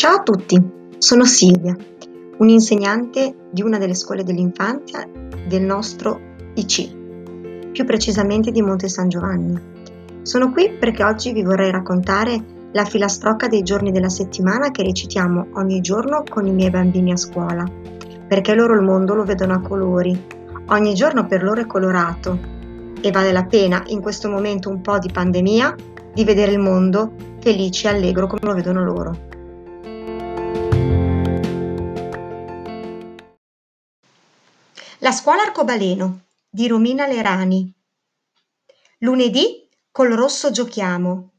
Ciao a tutti, sono Silvia, un'insegnante di una delle scuole dell'infanzia del nostro IC, più precisamente di Monte San Giovanni. Sono qui perché oggi vi vorrei raccontare la filastrocca dei giorni della settimana che recitiamo ogni giorno con i miei bambini a scuola, perché loro il mondo lo vedono a colori. Ogni giorno per loro è colorato e vale la pena in questo momento un po' di pandemia di vedere il mondo felice e allegro come lo vedono loro. La scuola arcobaleno di Romina Lerani. Lunedì col rosso giochiamo.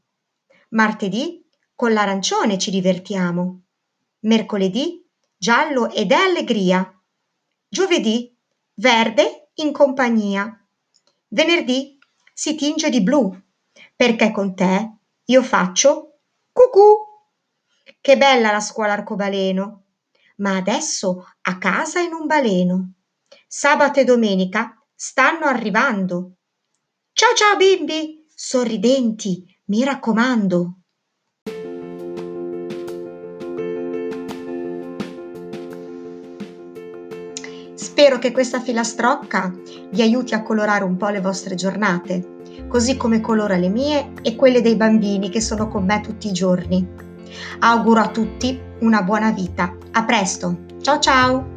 Martedì con l'arancione ci divertiamo. Mercoledì giallo ed è allegria. Giovedì verde in compagnia. Venerdì si tinge di blu perché con te io faccio cucù. Che bella la scuola arcobaleno. Ma adesso a casa in un baleno. Sabato e domenica stanno arrivando. Ciao ciao bimbi, sorridenti, mi raccomando. Spero che questa filastrocca vi aiuti a colorare un po' le vostre giornate, così come colora le mie e quelle dei bambini che sono con me tutti i giorni. Auguro a tutti una buona vita. A presto. Ciao ciao!